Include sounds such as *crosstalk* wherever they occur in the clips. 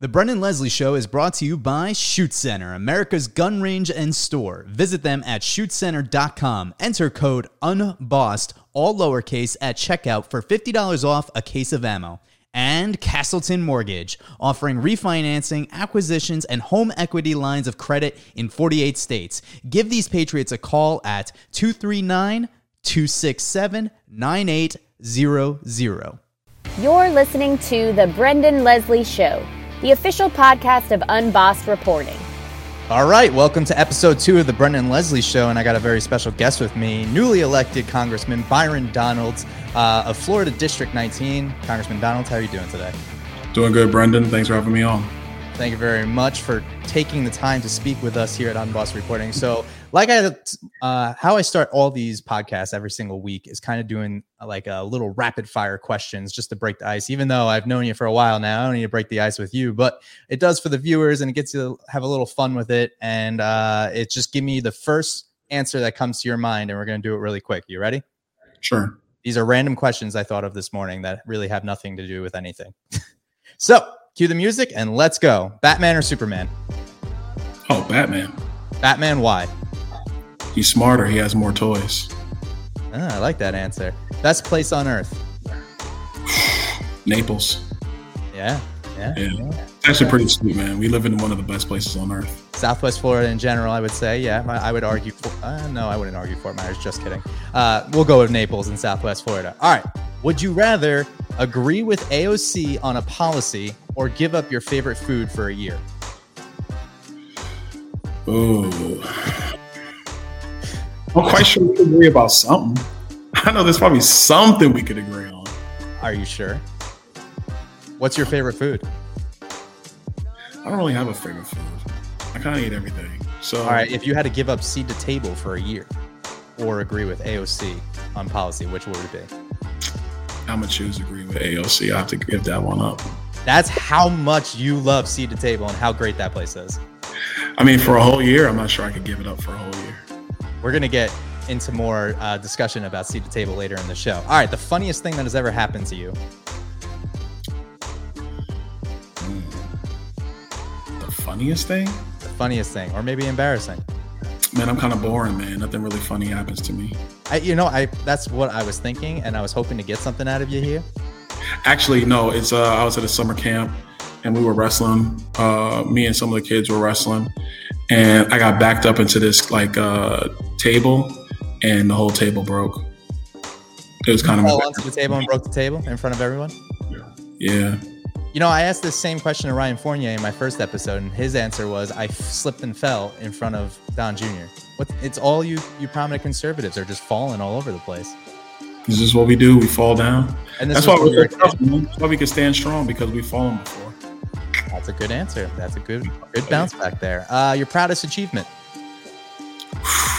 The Brendon Leslie Show is brought to you by Shoot Center, America's gun range and store. Visit them at shootcenter.com. Enter code UNBOSSED, all lowercase, at checkout for $50 off a case of ammo. And Castleton Mortgage, offering refinancing, acquisitions, and home equity lines of credit in 48 states. Give these Patriots a call at 239 267 9800. You're listening to The Brendon Leslie Show, the official podcast of Unbossed Reporting. All right, welcome to episode two of the Brendon Leslie Show, and I got a very special guest with me, newly elected Congressman Byron Donalds uh, of Florida District 19. Congressman Donalds, how are you doing today? Doing good, Brendon. Thanks for having me on. Thank you very much for taking the time to speak with us here at Unbossed Reporting. So, like I, uh, how I start all these podcasts every single week is kind of doing uh, like a little rapid fire questions just to break the ice. Even though I've known you for a while now, I don't need to break the ice with you, but it does for the viewers and it gets you to have a little fun with it. And uh, it just give me the first answer that comes to your mind, and we're going to do it really quick. You ready? Sure. These are random questions I thought of this morning that really have nothing to do with anything. *laughs* so, cue the music and let's go. Batman or Superman? Oh, Batman. Batman, why? He's smarter. He has more toys. Ah, I like that answer. Best place on earth? *sighs* Naples. Yeah, yeah. Yeah. It's actually pretty sweet, man. We live in one of the best places on earth. Southwest Florida in general, I would say. Yeah, I would argue for. Uh, no, I wouldn't argue Fort Myers. Just kidding. Uh, we'll go with Naples in Southwest Florida. All right. Would you rather agree with AOC on a policy or give up your favorite food for a year? Ooh. I'm quite sure we could agree about something. *laughs* I know there's probably something we could agree on. Are you sure? What's your favorite food? I don't really have a favorite food. I kind of eat everything. So, All right. If you had to give up seed to table for a year or agree with AOC on policy, which would it be? I'm gonna choose agree with AOC. I have to give that one up. That's how much you love seed to table and how great that place is. I mean, for a whole year, I'm not sure I could give it up for a whole year. We're going to get into more uh, discussion about Seed to Table later in the show. All right. The funniest thing that has ever happened to you. The funniest thing? The funniest thing, or maybe embarrassing. Man, I'm kind of boring, man. Nothing really funny happens to me. I, you know, I that's what I was thinking, and I was hoping to get something out of you here. Actually, no. It's uh, I was at a summer camp and we were wrestling. Uh, me and some of the kids were wrestling, and I got backed up into this like uh, table, and the whole table broke. It was kind of Fell onto the table and broke the table in front of everyone. yeah. You know, I asked this same question to Ryan Fournier in my first episode, and his answer was, "I f- slipped and fell in front of Don Jr." What? It's all you, you prominent conservatives are just falling all over the place. This is what we do. We fall down. And this That's why we're were so tough. That's why we can stand strong because we've fallen before. That's a good answer. That's a good, good bounce back there. Uh, your proudest achievement? *sighs*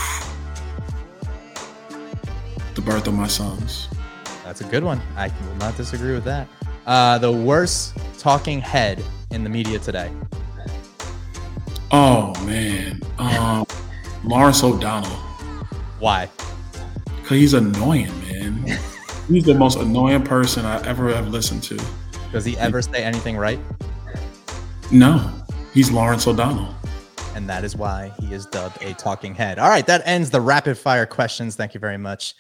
The birth of my sons. That's a good one. I will not disagree with that. Uh, the worst talking head in the media today. Oh man, um, Lawrence O'Donnell. Why? Cause he's annoying, man. *laughs* he's the most annoying person I ever have listened to. Does he ever say anything right? No, he's Lawrence O'Donnell. And that is why he is dubbed a talking head. All right, that ends the rapid fire questions. Thank you very much,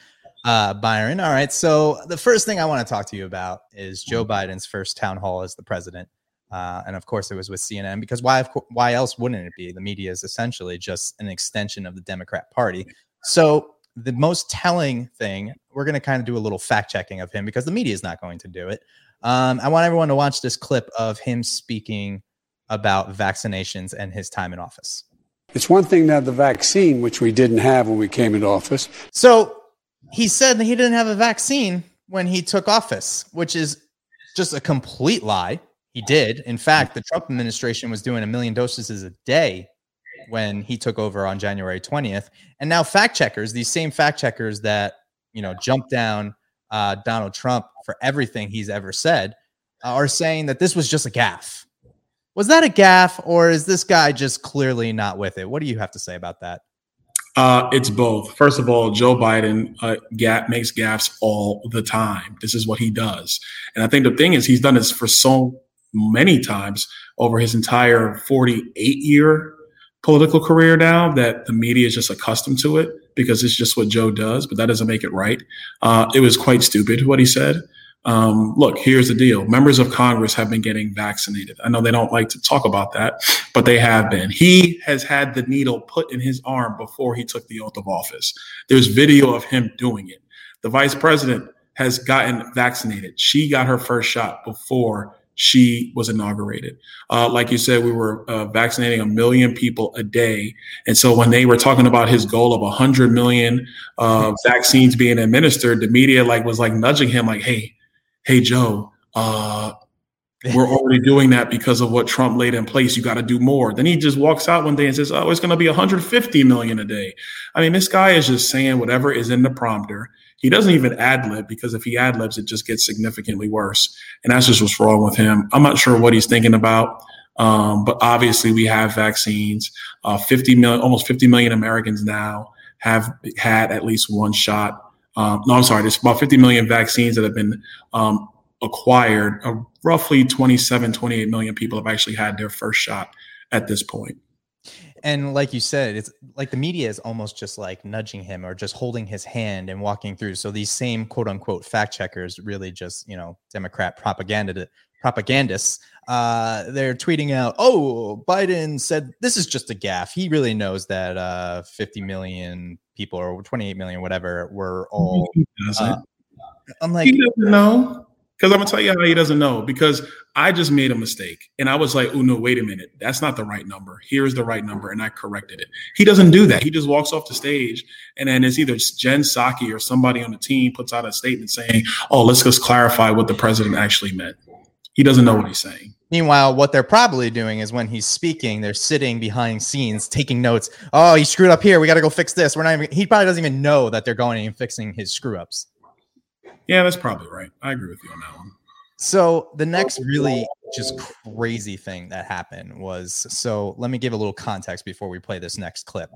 uh, Byron. All right, so the first thing I want to talk to you about is Joe Biden's first town hall as the president. Uh, and of course, it was with CNN because why? Of co- why else wouldn't it be? The media is essentially just an extension of the Democrat Party. So the most telling thing, we're going to kind of do a little fact checking of him because the media is not going to do it. Um, I want everyone to watch this clip of him speaking about vaccinations and his time in office. It's one thing to have the vaccine, which we didn't have when we came into office. So he said that he didn't have a vaccine when he took office, which is just a complete lie. He did. In fact, the Trump administration was doing a million doses a day when he took over on January 20th. And now fact checkers, these same fact checkers that, you know, jumped down uh, Donald Trump for everything he's ever said, uh, are saying that this was just a gaffe. Was that a gaffe or is this guy just clearly not with it? What do you have to say about that? Uh, it's both. First of all, Joe Biden uh, gap makes gaffes all the time. This is what he does, and I think the thing is he's done this for so many times over his entire 48 year political career now that the media is just accustomed to it because it's just what Joe does, but that doesn't make it right. Uh, it was quite stupid what he said. Um, look, here's the deal. Members of Congress have been getting vaccinated. I know they don't like to talk about that, but they have been. He has had the needle put in his arm before he took the oath of office. There's video of him doing it. The vice president has gotten vaccinated. She got her first shot before she was inaugurated. Uh, like you said, we were uh, vaccinating a million people a day. And so when they were talking about his goal of 100 million uh, vaccines being administered, the media like was like nudging him like, hey, hey, Joe, uh, we're *laughs* already doing that because of what Trump laid in place. You got to do more. Then he just walks out one day and says, "Oh, it's going to be 150 million a day." I mean, this guy is just saying whatever is in the prompter. He doesn't even ad lib because if he ad libs, it just gets significantly worse. And that's just what's wrong with him. I'm not sure what he's thinking about. Um, but obviously, we have vaccines. Uh, 50 million, almost 50 million Americans now have had at least one shot. Um, no, I'm sorry. There's about 50 million vaccines that have been um, acquired. Uh, roughly 27, 28 million people have actually had their first shot at this point. point and like you said it's like the media is almost just like nudging him or just holding his hand and walking through so these same quote unquote fact checkers really just you know democrat propaganda propagandists uh they're tweeting out oh biden said this is just a gaffe he really knows that uh 50 million people or 28 million whatever were all uh, i'm like he doesn't know because I'm gonna tell you how he doesn't know. Because I just made a mistake, and I was like, "Oh no, wait a minute, that's not the right number. Here's the right number," and I corrected it. He doesn't do that. He just walks off the stage, and then it's either Jen Psaki or somebody on the team puts out a statement saying, "Oh, let's just clarify what the president actually meant." He doesn't know what he's saying. Meanwhile, what they're probably doing is when he's speaking, they're sitting behind scenes taking notes. Oh, he screwed up here. We got to go fix this. We're not even. He probably doesn't even know that they're going and fixing his screw ups. Yeah, that's probably right. I agree with you on that one. So the next really just crazy thing that happened was so let me give a little context before we play this next clip.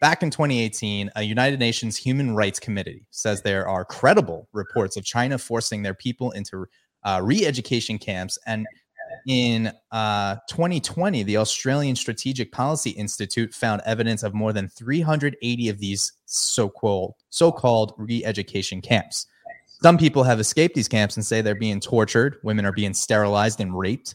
Back in 2018, a United Nations Human Rights Committee says there are credible reports of China forcing their people into uh, re-education camps and in uh, 2020, the Australian Strategic Policy Institute found evidence of more than 380 of these so-called so-called re-education camps. Some people have escaped these camps and say they're being tortured. Women are being sterilized and raped.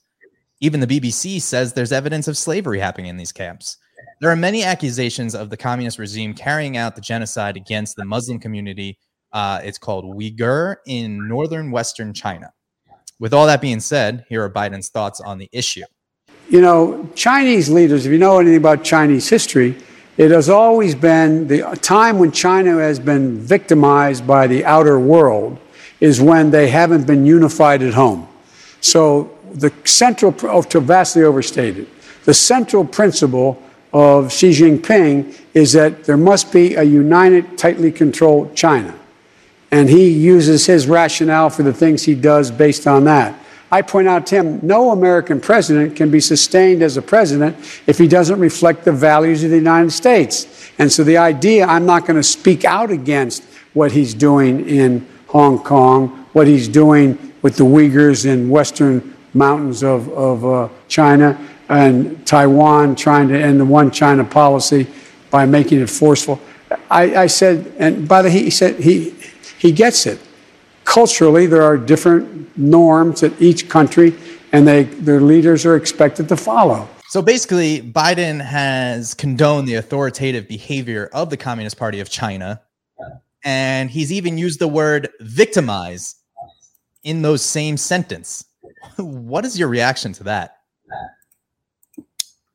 Even the BBC says there's evidence of slavery happening in these camps. There are many accusations of the communist regime carrying out the genocide against the Muslim community. Uh, it's called Uyghur in northern Western China. With all that being said, here are Biden's thoughts on the issue. You know, Chinese leaders, if you know anything about Chinese history, it has always been the time when China has been victimized by the outer world is when they haven't been unified at home. So the central, oh, to vastly overstated, the central principle of Xi Jinping is that there must be a united, tightly controlled China. And he uses his rationale for the things he does based on that. I point out to him no American president can be sustained as a president if he doesn't reflect the values of the United States. And so the idea I'm not going to speak out against what he's doing in Hong Kong, what he's doing with the Uyghurs in western mountains of, of uh, China, and Taiwan trying to end the one China policy by making it forceful. I, I said, and by the he said he he gets it culturally, there are different norms at each country, and they, their leaders are expected to follow. So basically, Biden has condoned the authoritative behavior of the Communist Party of China, and he's even used the word victimize in those same sentence. *laughs* what is your reaction to that?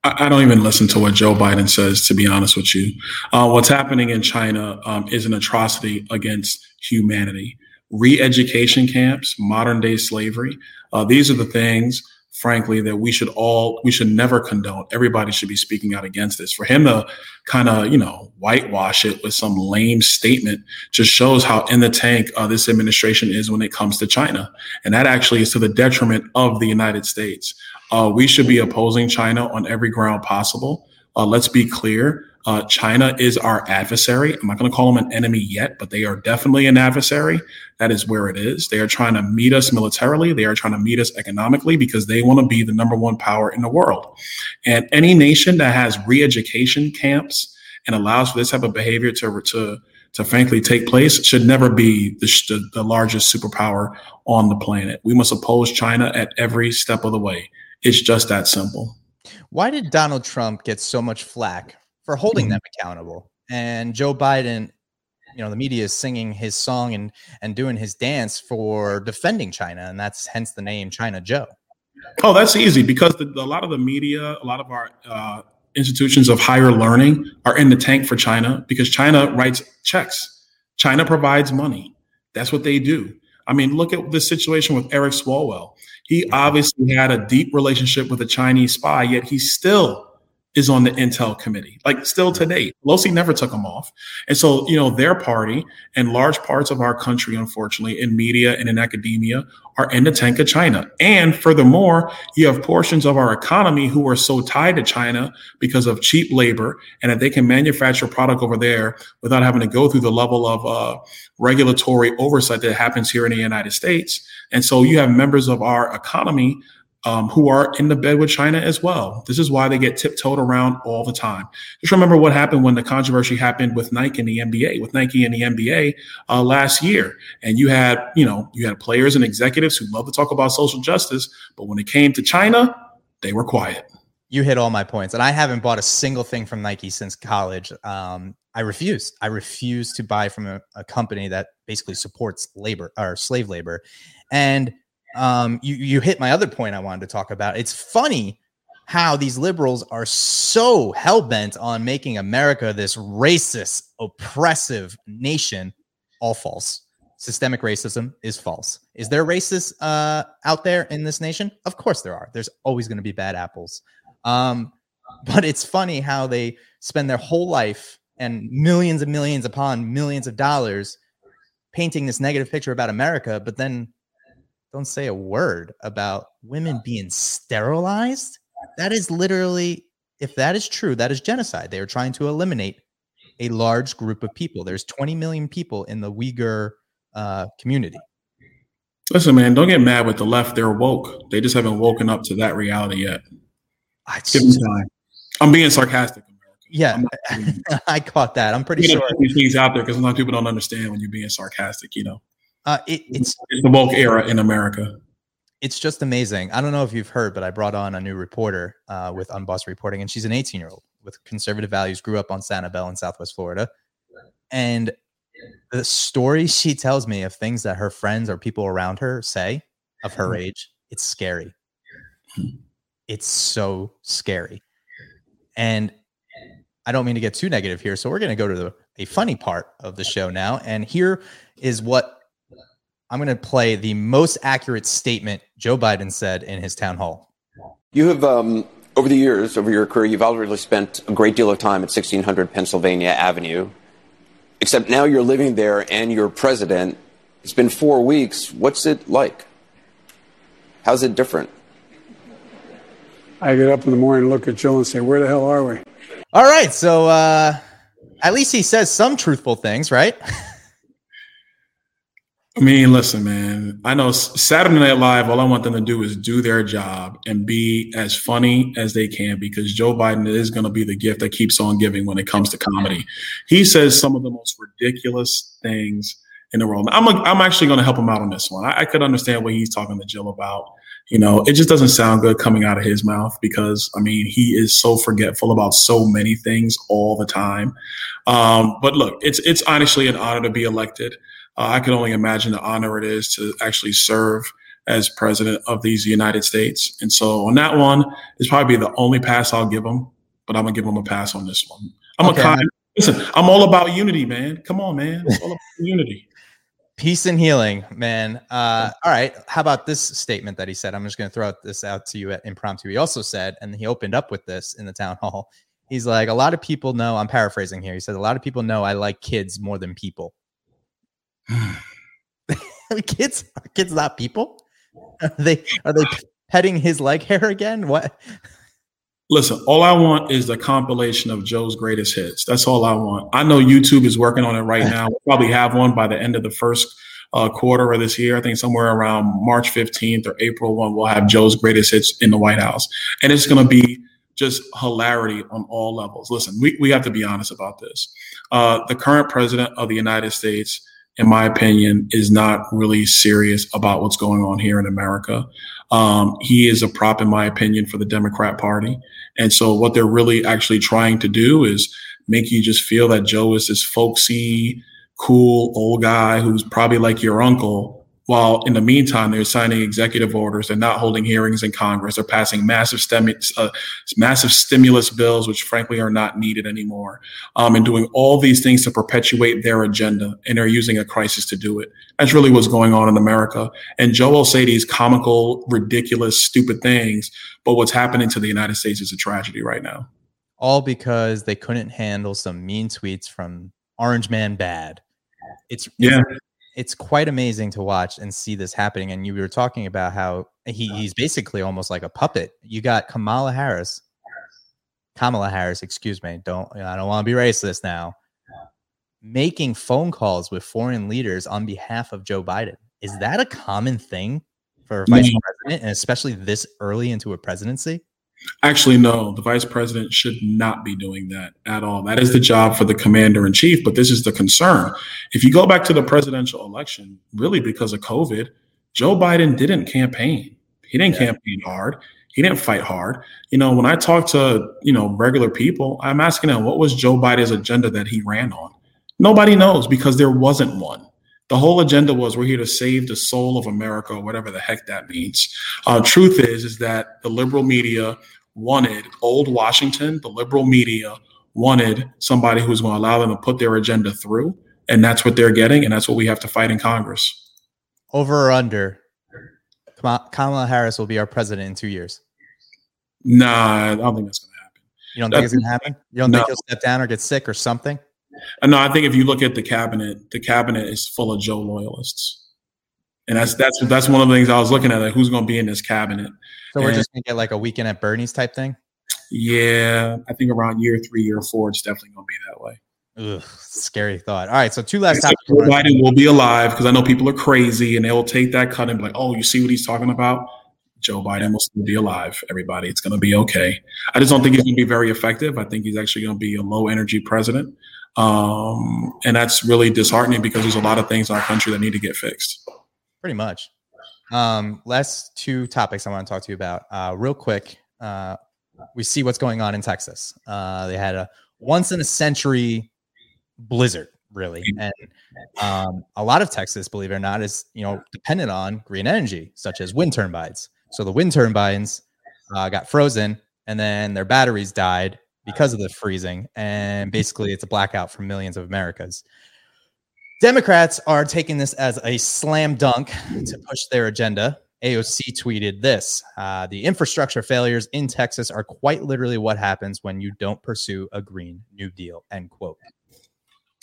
I don't even listen to what Joe Biden says, to be honest with you. Uh, what's happening in China um, is an atrocity against humanity re-education camps, modern day slavery. Uh, these are the things, frankly, that we should all we should never condone. Everybody should be speaking out against this. For him to kind of you know whitewash it with some lame statement just shows how in the tank uh, this administration is when it comes to China, and that actually is to the detriment of the United States. Uh, we should be opposing China on every ground possible. Uh, let's be clear. Uh, China is our adversary. I'm not going to call them an enemy yet, but they are definitely an adversary. That is where it is. They are trying to meet us militarily. They are trying to meet us economically because they want to be the number one power in the world. And any nation that has re-education camps and allows for this type of behavior to to to frankly take place should never be the, the, the largest superpower on the planet. We must oppose China at every step of the way. It's just that simple. Why did Donald Trump get so much flack for holding mm-hmm. them accountable. And Joe Biden, you know, the media is singing his song and and doing his dance for defending China, and that's hence the name China Joe. Oh, that's easy because the, a lot of the media, a lot of our uh, institutions of higher learning are in the tank for China because China writes checks. China provides money. That's what they do. I mean, look at the situation with Eric Swalwell. He obviously had a deep relationship with a Chinese spy, yet he still is on the Intel committee, like still today. Pelosi never took them off. And so, you know, their party and large parts of our country, unfortunately, in media and in academia are in the tank of China. And furthermore, you have portions of our economy who are so tied to China because of cheap labor and that they can manufacture product over there without having to go through the level of uh, regulatory oversight that happens here in the United States. And so you have members of our economy um, who are in the bed with China as well. This is why they get tiptoed around all the time. Just remember what happened when the controversy happened with Nike and the NBA, with Nike and the NBA uh, last year. And you had, you know, you had players and executives who love to talk about social justice, but when it came to China, they were quiet. You hit all my points, and I haven't bought a single thing from Nike since college. Um, I refuse. I refuse to buy from a, a company that basically supports labor or slave labor, and um, you you hit my other point I wanted to talk about. It's funny how these liberals are so hell bent on making America this racist, oppressive nation. All false. Systemic racism is false. Is there racists uh, out there in this nation? Of course there are. There's always going to be bad apples. Um, but it's funny how they spend their whole life and millions and millions upon millions of dollars painting this negative picture about America, but then don't say a word about women being sterilized. That is literally, if that is true, that is genocide. They are trying to eliminate a large group of people. There's 20 million people in the Uyghur uh, community. Listen, man, don't get mad with the left. They're woke. They just haven't woken up to that reality yet. I Give them time. I'm being sarcastic. Yeah, *laughs* I caught that. I'm pretty sure these things out there because sometimes people don't understand when you're being sarcastic. You know. Uh, it, it's, it's the woke era in America. It's just amazing. I don't know if you've heard, but I brought on a new reporter uh, with Unbossed Reporting, and she's an 18 year old with conservative values, grew up on Sanibel in Southwest Florida. And the stories she tells me of things that her friends or people around her say of her mm-hmm. age, it's scary. It's so scary. And I don't mean to get too negative here. So we're going to go to the, a funny part of the show now. And here is what I'm going to play the most accurate statement Joe Biden said in his town hall. You have, um, over the years, over your career, you've already spent a great deal of time at 1600 Pennsylvania Avenue. Except now you're living there and you're president. It's been four weeks. What's it like? How's it different? I get up in the morning and look at Jill and say, Where the hell are we? All right. So uh, at least he says some truthful things, right? *laughs* I mean, listen, man. I know Saturday Night Live. All I want them to do is do their job and be as funny as they can because Joe Biden is going to be the gift that keeps on giving when it comes to comedy. He says some of the most ridiculous things in the world. I'm a, I'm actually going to help him out on this one. I, I could understand what he's talking to Jill about. You know, it just doesn't sound good coming out of his mouth because I mean he is so forgetful about so many things all the time. Um, but look, it's it's honestly an honor to be elected. Uh, I can only imagine the honor it is to actually serve as president of these United States. And so on that one, it's probably the only pass I'll give him, but I'm gonna give him a pass on this one. I'm okay. a kind. Listen, I'm all about unity, man. Come on, man. It's all about unity. Peace and healing, man. Uh, all right. How about this statement that he said? I'm just going to throw this out to you at impromptu. He also said, and he opened up with this in the town hall. He's like, a lot of people know. I'm paraphrasing here. He said, a lot of people know I like kids more than people. *sighs* kids are kids not people? Are they are they petting his leg hair again? What? Listen, all I want is the compilation of Joe's greatest hits. That's all I want. I know YouTube is working on it right *laughs* now. We'll probably have one by the end of the first uh, quarter of this year. I think somewhere around March 15th or April 1, we'll have Joe's greatest hits in the White House. And it's going to be just hilarity on all levels. Listen, we, we have to be honest about this. Uh, the current president of the United States, in my opinion, is not really serious about what's going on here in America. Um, he is a prop, in my opinion, for the Democrat Party. And so what they're really actually trying to do is make you just feel that Joe is this folksy, cool old guy who's probably like your uncle while in the meantime, they're signing executive orders. They're not holding hearings in Congress. They're passing massive, stem- uh, massive stimulus bills, which frankly are not needed anymore, um, and doing all these things to perpetuate their agenda. And they're using a crisis to do it. That's really what's going on in America. And Joe will say these comical, ridiculous, stupid things, but what's happening to the United States is a tragedy right now. All because they couldn't handle some mean tweets from Orange Man Bad. It's, yeah it's quite amazing to watch and see this happening. And you were talking about how he, uh-huh. he's basically almost like a puppet. You got Kamala Harris, Kamala Harris, excuse me. Don't I don't want to be racist now. Making phone calls with foreign leaders on behalf of Joe Biden. Is that a common thing for a vice mm. president, and especially this early into a presidency? Actually, no, the vice president should not be doing that at all. That is the job for the commander in chief, but this is the concern. If you go back to the presidential election, really because of COVID, Joe Biden didn't campaign. He didn't yeah. campaign hard. He didn't fight hard. You know, when I talk to, you know, regular people, I'm asking them, what was Joe Biden's agenda that he ran on? Nobody knows because there wasn't one. The whole agenda was we're here to save the soul of America, or whatever the heck that means. Uh, truth is, is that the liberal media wanted old Washington. The liberal media wanted somebody who was going to allow them to put their agenda through, and that's what they're getting, and that's what we have to fight in Congress. Over or under, Kamala Harris will be our president in two years. Nah, I don't think that's going to happen. You don't think it's going to happen? You don't no. think he'll step down or get sick or something? Uh, no, I think if you look at the cabinet, the cabinet is full of Joe loyalists, and that's that's that's one of the things I was looking at. Like, who's going to be in this cabinet? So we're just going to get like a weekend at Bernie's type thing. Yeah, I think around year three, year four, it's definitely going to be that way. Ugh, scary thought. All right, so two last topics. Joe Biden will be alive because I know people are crazy and they will take that cut and be like, "Oh, you see what he's talking about." Joe Biden will still be alive. Everybody, it's going to be okay. I just don't think he's going to be very effective. I think he's actually going to be a low energy president. Um, and that's really disheartening because there's a lot of things in our country that need to get fixed. Pretty much. Um, last two topics I want to talk to you about. Uh, real quick, uh, we see what's going on in Texas. Uh, they had a once in a century blizzard, really, and um, a lot of Texas, believe it or not, is you know dependent on green energy, such as wind turbines. So the wind turbines uh, got frozen, and then their batteries died, because of the freezing. And basically, it's a blackout for millions of Americans. Democrats are taking this as a slam dunk to push their agenda. AOC tweeted this uh, The infrastructure failures in Texas are quite literally what happens when you don't pursue a Green New Deal. End quote.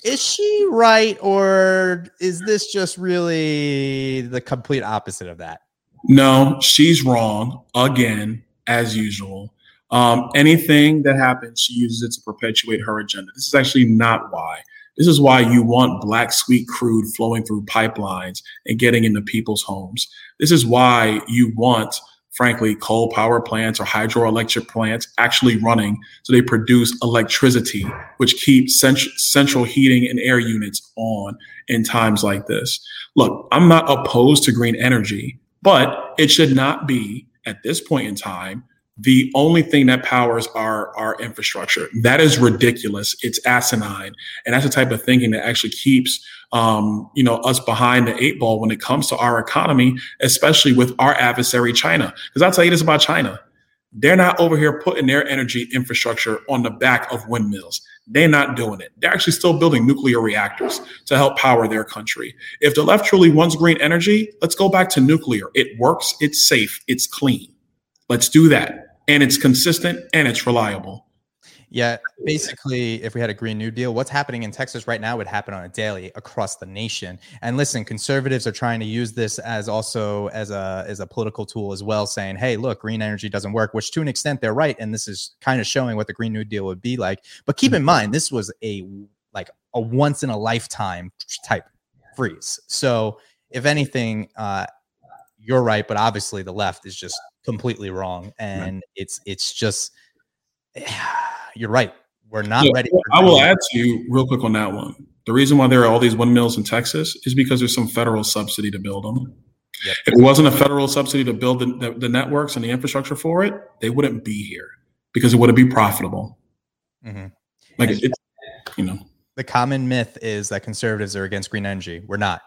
Is she right, or is this just really the complete opposite of that? No, she's wrong again, as usual. Um, anything that happens, she uses it to perpetuate her agenda. This is actually not why. This is why you want black sweet crude flowing through pipelines and getting into people's homes. This is why you want, frankly, coal power plants or hydroelectric plants actually running so they produce electricity, which keeps cent- central heating and air units on in times like this. Look, I'm not opposed to green energy, but it should not be at this point in time the only thing that powers our our infrastructure. That is ridiculous. It's asinine, and that's the type of thinking that actually keeps um, you know us behind the eight ball when it comes to our economy, especially with our adversary China. Because I'll tell you this about China: they're not over here putting their energy infrastructure on the back of windmills. They're not doing it. They're actually still building nuclear reactors to help power their country. If the left truly wants green energy, let's go back to nuclear. It works. It's safe. It's clean. Let's do that and it's consistent and it's reliable. Yeah, basically, if we had a Green New Deal, what's happening in Texas right now would happen on a daily across the nation. And listen, conservatives are trying to use this as also as a as a political tool as well, saying, "Hey, look, green energy doesn't work," which to an extent they're right, and this is kind of showing what the Green New Deal would be like. But keep in mm-hmm. mind, this was a like a once in a lifetime type freeze. So, if anything, uh, you're right, but obviously the left is just completely wrong, and right. it's it's just. *sighs* you're right. We're not yeah, ready. I will add to you real quick on that one. The reason why there are all these windmills in Texas is because there's some federal subsidy to build them. Yep. If it wasn't a federal subsidy to build the, the, the, networks and the infrastructure for it, they wouldn't be here because it wouldn't be profitable. Mm-hmm. Like it, you know, the common myth is that conservatives are against green energy. We're not.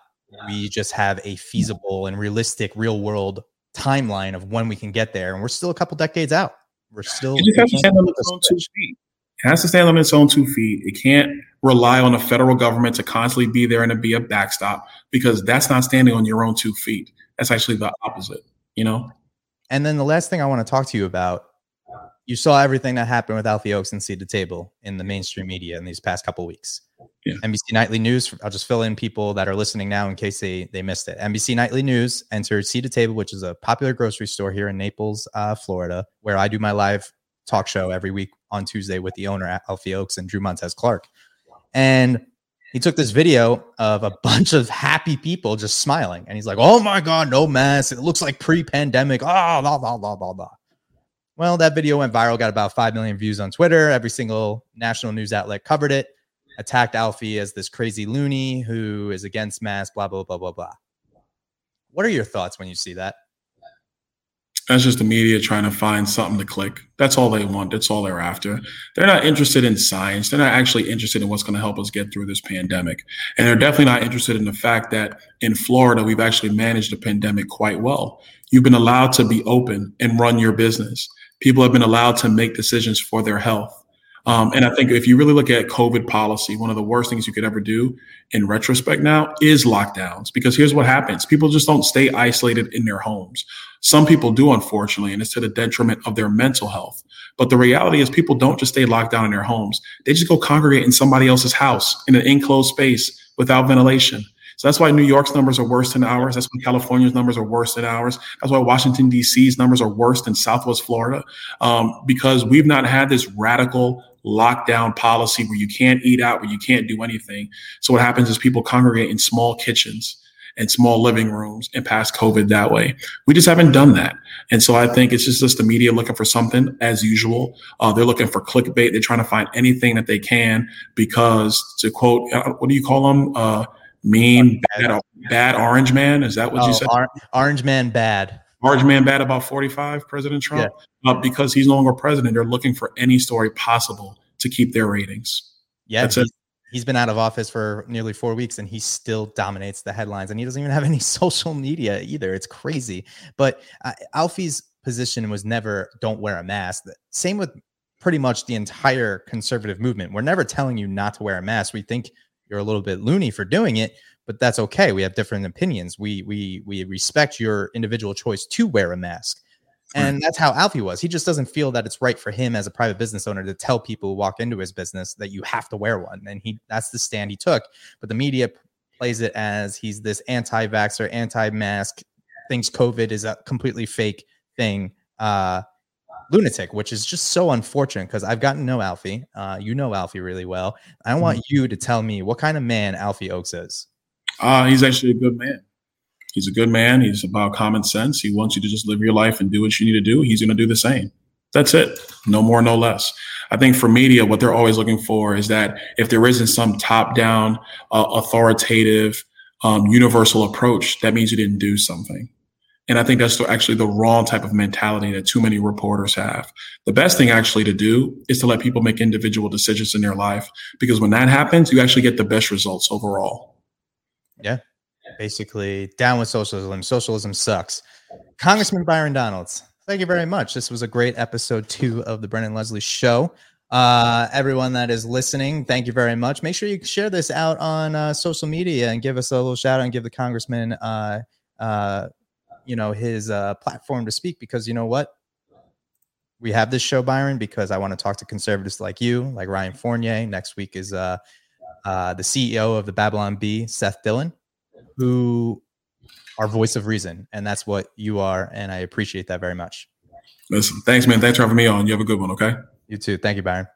We just have a feasible and realistic, real world timeline of when we can get there, and we're still a couple decades out. We're still. It has to stand on its own two feet. It has to stand on its own two feet. It can't rely on the federal government to constantly be there and to be a backstop because that's not standing on your own two feet. That's actually the opposite. You know. And then the last thing I want to talk to you about you saw everything that happened with Alfie Oakes and Seed to Table in the mainstream media in these past couple weeks. Yeah. NBC Nightly News. I'll just fill in people that are listening now in case they they missed it. NBC Nightly News entered Seed to Table, which is a popular grocery store here in Naples, uh, Florida, where I do my live talk show every week on Tuesday with the owner Alfie Oakes and Drew Montez Clark. And he took this video of a *laughs* bunch of happy people just smiling, and he's like, "Oh my god, no mess! It looks like pre-pandemic." Oh, blah blah blah blah blah. Well, that video went viral, got about 5 million views on Twitter. Every single national news outlet covered it, attacked Alfie as this crazy loony who is against masks, blah, blah, blah, blah, blah. What are your thoughts when you see that? That's just the media trying to find something to click. That's all they want. That's all they're after. They're not interested in science. They're not actually interested in what's going to help us get through this pandemic. And they're definitely not interested in the fact that in Florida, we've actually managed the pandemic quite well. You've been allowed to be open and run your business people have been allowed to make decisions for their health. Um, and I think if you really look at COVID policy, one of the worst things you could ever do in retrospect now is lockdowns. Because here's what happens people just don't stay isolated in their homes. Some people do, unfortunately, and it's to the detriment of their mental health. But the reality is, people don't just stay locked down in their homes, they just go congregate in somebody else's house in an enclosed space without ventilation. So that's why New York's numbers are worse than ours. That's why California's numbers are worse than ours. That's why Washington, D.C.'s numbers are worse than Southwest Florida, um, because we've not had this radical lockdown policy where you can't eat out, where you can't do anything. So what happens is people congregate in small kitchens and small living rooms and pass COVID that way. We just haven't done that. And so I think it's just, just the media looking for something as usual. Uh, they're looking for clickbait. They're trying to find anything that they can because to quote, uh, what do you call them? Uh, mean bad, bad orange man. Is that what oh, you said? Or, orange man bad. Orange man bad about 45, President Trump? Yeah. Uh, because he's no longer president, they're looking for any story possible to keep their ratings. Yeah. That's he's been out of office for nearly four weeks and he still dominates the headlines and he doesn't even have *laughs* any social media either. It's crazy. But uh, Alfie's position was never don't wear a mask. Same with pretty much the entire conservative movement. We're never telling you not to wear a mask. We think you're a little bit loony for doing it, but that's okay. We have different opinions. We we we respect your individual choice to wear a mask. And that's how Alfie was. He just doesn't feel that it's right for him as a private business owner to tell people who walk into his business that you have to wear one. And he that's the stand he took. But the media plays it as he's this anti-vaxxer, anti-mask, thinks COVID is a completely fake thing. Uh, lunatic, which is just so unfortunate because I've gotten to know Alfie. Uh, you know Alfie really well. I want mm-hmm. you to tell me what kind of man Alfie Oakes is. Uh, he's actually a good man. He's a good man. He's about common sense. He wants you to just live your life and do what you need to do. He's going to do the same. That's it. No more, no less. I think for media, what they're always looking for is that if there isn't some top down, uh, authoritative, um, universal approach, that means you didn't do something. And I think that's actually the wrong type of mentality that too many reporters have. The best thing actually to do is to let people make individual decisions in their life, because when that happens, you actually get the best results overall. Yeah. Basically, down with socialism. Socialism sucks. Congressman Byron Donalds, thank you very much. This was a great episode two of the Brendon Leslie Show. Uh, everyone that is listening, thank you very much. Make sure you share this out on uh, social media and give us a little shout out and give the congressman uh, uh, you know his uh, platform to speak because you know what we have this show, Byron, because I want to talk to conservatives like you, like Ryan Fournier. Next week is uh, uh, the CEO of the Babylon Bee, Seth Dillon, who are voice of reason, and that's what you are, and I appreciate that very much. Listen, thanks, man. Thanks for having me on. You have a good one. Okay. You too. Thank you, Byron.